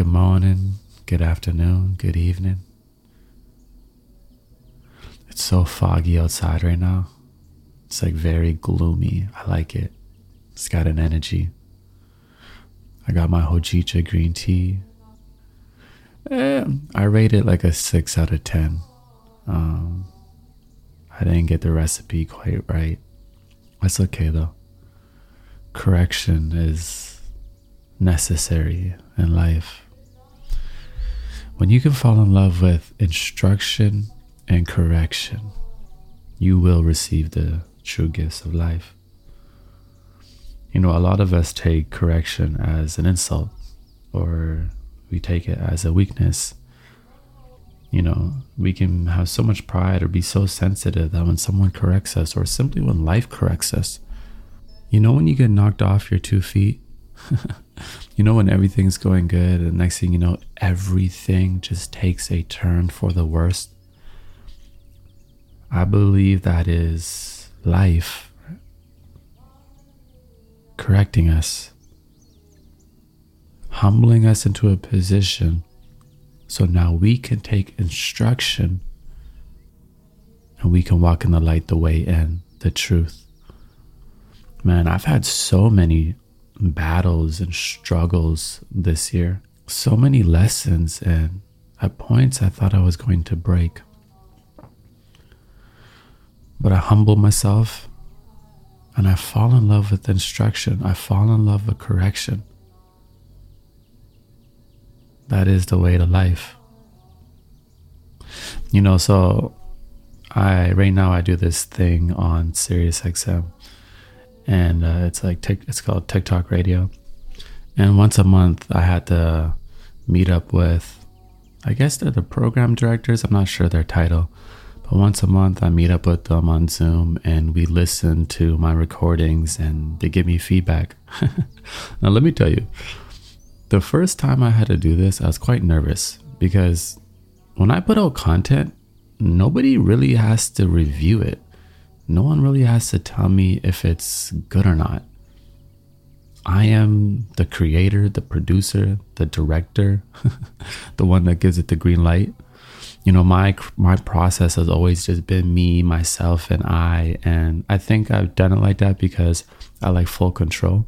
Good morning, good afternoon, good evening. It's so foggy outside right now. It's like very gloomy. I like it. It's got an energy. I got my Hojicha green tea. Eh, I rate it like a 6 out of 10. Um, I didn't get the recipe quite right. That's okay though. Correction is necessary in life. When you can fall in love with instruction and correction, you will receive the true gifts of life. You know, a lot of us take correction as an insult or we take it as a weakness. You know, we can have so much pride or be so sensitive that when someone corrects us or simply when life corrects us, you know, when you get knocked off your two feet, you know, when everything's going good, and next thing you know, everything just takes a turn for the worst. I believe that is life correcting us, humbling us into a position so now we can take instruction and we can walk in the light, the way, and the truth. Man, I've had so many battles and struggles this year, so many lessons, and at points I thought I was going to break. But I humble myself and I fall in love with instruction. I fall in love with correction. That is the way to life. You know, so I right now I do this thing on Sirius XM and uh, it's like it's called TikTok Radio. And once a month I had to meet up with I guess they're the program directors, I'm not sure their title but once a month, I meet up with them on Zoom and we listen to my recordings and they give me feedback. now, let me tell you, the first time I had to do this, I was quite nervous because when I put out content, nobody really has to review it. No one really has to tell me if it's good or not. I am the creator, the producer, the director, the one that gives it the green light you know my my process has always just been me myself and i and i think i've done it like that because i like full control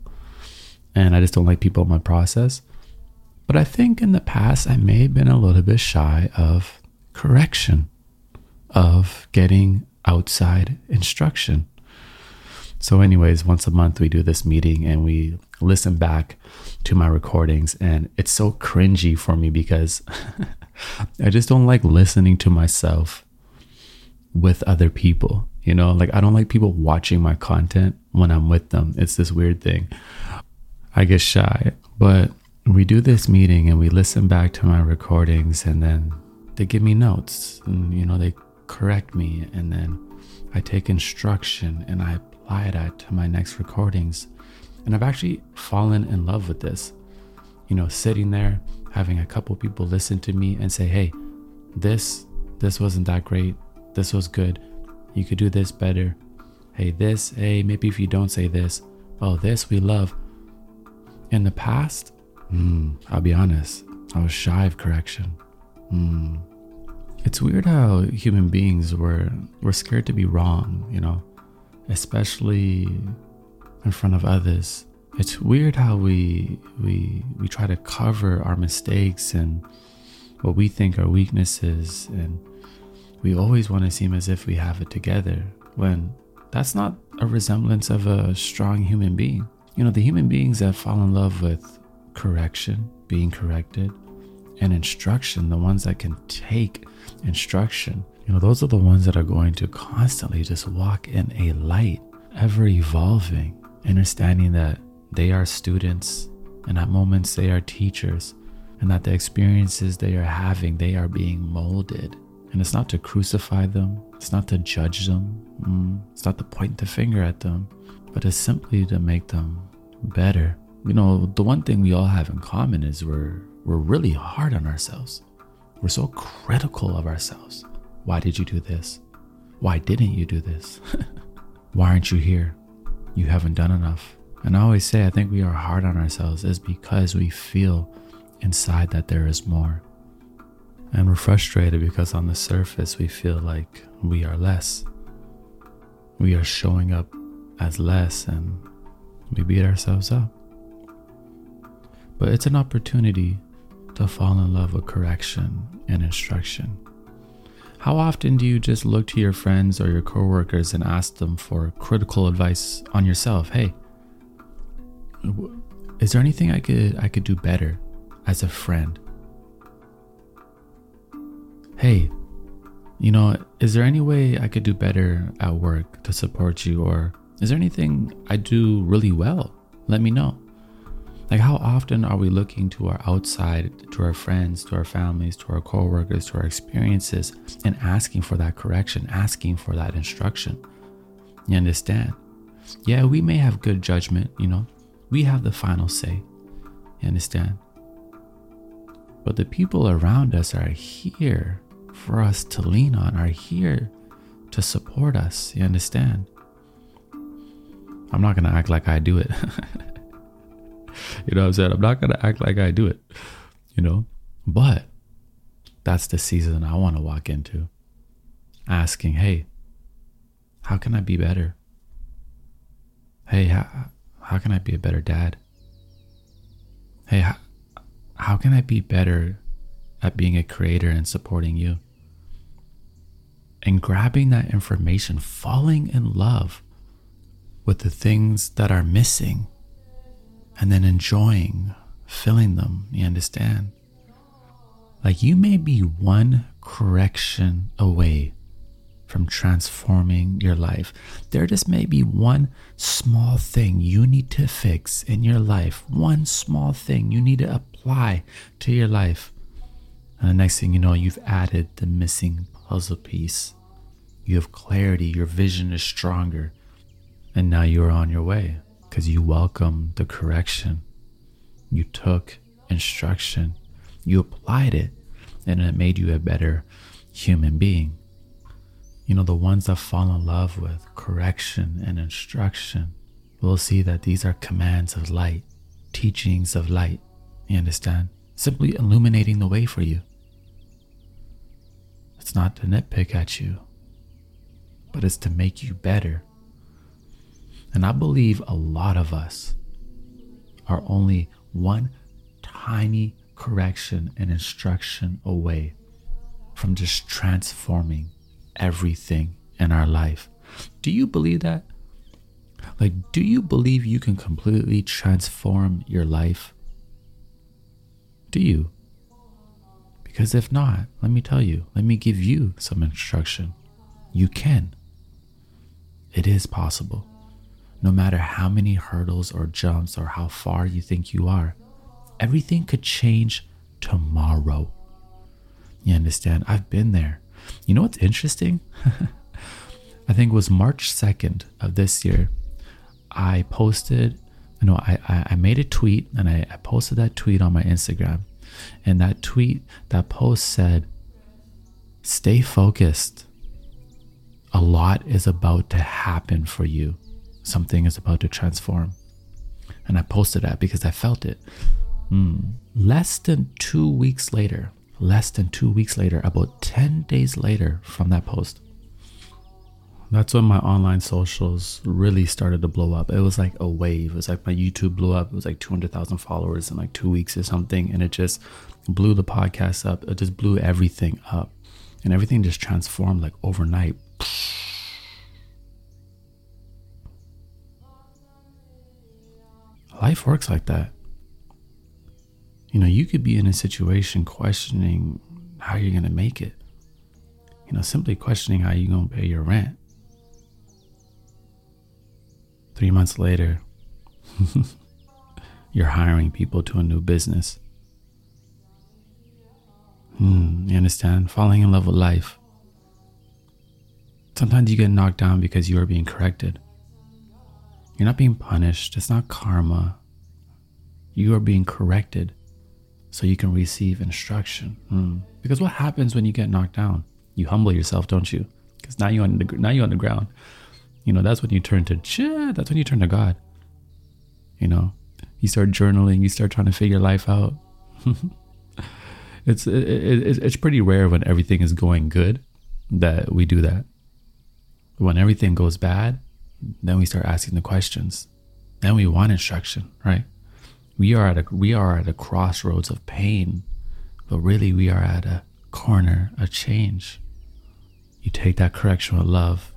and i just don't like people in my process but i think in the past i may have been a little bit shy of correction of getting outside instruction so anyways once a month we do this meeting and we listen back to my recordings and it's so cringy for me because I just don't like listening to myself with other people. You know, like I don't like people watching my content when I'm with them. It's this weird thing. I get shy, but we do this meeting and we listen back to my recordings and then they give me notes and you know they correct me and then I take instruction and I apply that to my next recordings. And I've actually fallen in love with this. You know, sitting there having a couple people listen to me and say, "Hey, this this wasn't that great. This was good. You could do this better. Hey, this, hey, maybe if you don't say this, oh, this we love." In the past, mm, I'll be honest, I was shy of correction. Mm. It's weird how human beings were were scared to be wrong, you know, especially in front of others. It's weird how we we we try to cover our mistakes and what we think are weaknesses and we always want to seem as if we have it together when that's not a resemblance of a strong human being. You know the human beings that fall in love with correction being corrected and instruction the ones that can take instruction you know those are the ones that are going to constantly just walk in a light ever evolving understanding that they are students, and at moments they are teachers, and that the experiences they are having, they are being molded. And it's not to crucify them, it's not to judge them, mm, it's not to point the finger at them, but it's simply to make them better. You know, the one thing we all have in common is we're we're really hard on ourselves. We're so critical of ourselves. Why did you do this? Why didn't you do this? Why aren't you here? You haven't done enough. And I always say, I think we are hard on ourselves is because we feel inside that there is more. And we're frustrated because on the surface we feel like we are less. We are showing up as less and we beat ourselves up. But it's an opportunity to fall in love with correction and instruction. How often do you just look to your friends or your coworkers and ask them for critical advice on yourself? Hey, is there anything I could I could do better as a friend? Hey, you know, is there any way I could do better at work to support you or is there anything I do really well? Let me know. Like, how often are we looking to our outside, to our friends, to our families, to our coworkers, to our experiences, and asking for that correction, asking for that instruction? You understand? Yeah, we may have good judgment, you know, we have the final say. You understand? But the people around us are here for us to lean on, are here to support us. You understand? I'm not going to act like I do it. you know what I'm saying? I'm not going to act like I do it, you know? But that's the season I want to walk into. Asking, hey, how can I be better? Hey, how, how can I be a better dad? Hey, how, how can I be better at being a creator and supporting you? And grabbing that information, falling in love with the things that are missing and then enjoying filling them. You understand? Like you may be one correction away from transforming your life. There just may be one small thing you need to fix in your life, one small thing you need to apply to your life. And the next thing you know, you've added the missing puzzle piece. You have clarity, your vision is stronger, and now you're on your way because you welcomed the correction. You took instruction, you applied it, and it made you a better human being. You know, the ones that fall in love with correction and instruction will see that these are commands of light, teachings of light. You understand? Simply illuminating the way for you. It's not to nitpick at you, but it's to make you better and I believe a lot of us are only one tiny correction and instruction away from just transforming everything in our life. Do you believe that? Like, do you believe you can completely transform your life? Do you? Because if not, let me tell you, let me give you some instruction. You can. It is possible no matter how many hurdles or jumps or how far you think you are, everything could change tomorrow. You understand? I've been there. You know what's interesting? I think it was March 2nd of this year. I posted, you know, I, I made a tweet and I, I posted that tweet on my Instagram. And that tweet, that post said, Stay focused. A lot is about to happen for you something is about to transform. And I posted that because I felt it. Mm. Less than two weeks later, less than two weeks later, about 10 days later from that post, that's when my online socials really started to blow up. It was like a wave. It was like my YouTube blew up. It was like 200,000 followers in like two weeks or something. And it just blew the podcast up. It just blew everything up. And everything just transformed like overnight. Life works like that. You know, you could be in a situation questioning how you're going to make it. You know, simply questioning how you're going to pay your rent. Three months later, you're hiring people to a new business. Hmm, you understand? Falling in love with life. Sometimes you get knocked down because you are being corrected. You're not being punished, it's not karma. You are being corrected so you can receive instruction. Mm. Because what happens when you get knocked down? You humble yourself, don't you? Because now you're on the now you're on the ground. You know that's when you turn to shit. That's when you turn to God. You know, you start journaling. You start trying to figure life out. it's it, it, it's pretty rare when everything is going good that we do that. When everything goes bad, then we start asking the questions. Then we want instruction, right? We are at a we are at a crossroads of pain, but really we are at a corner, a change. You take that correction with love.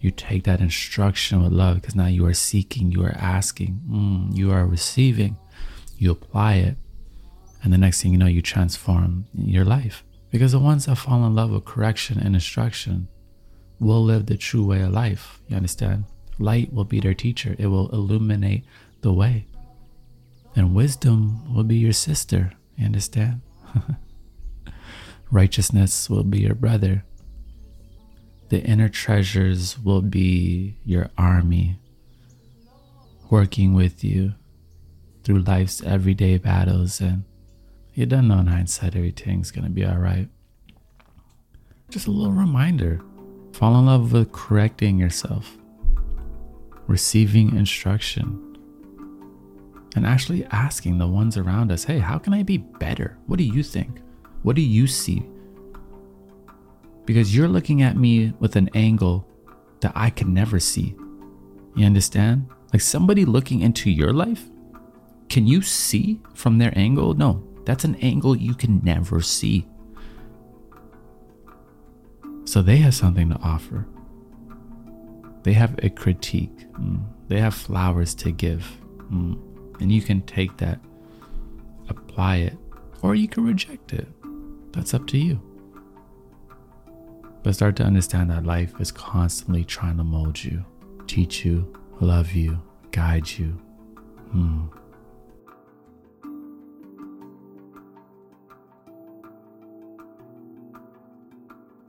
You take that instruction with love because now you are seeking, you are asking, mm, you are receiving, you apply it. And the next thing you know, you transform your life. Because the ones that fall in love with correction and instruction will live the true way of life. You understand? Light will be their teacher, it will illuminate the way. And wisdom will be your sister. You understand? Righteousness will be your brother. The inner treasures will be your army working with you through life's everyday battles. And you don't know in hindsight everything's going to be all right. Just a little reminder fall in love with correcting yourself, receiving instruction, and actually asking the ones around us, hey, how can I be better? What do you think? What do you see? Because you're looking at me with an angle that I can never see. You understand? Like somebody looking into your life, can you see from their angle? No, that's an angle you can never see. So they have something to offer. They have a critique. Mm. They have flowers to give. And you can take that, apply it, or you can reject it. That's up to you. But start to understand that life is constantly trying to mold you, teach you, love you, guide you. Hmm.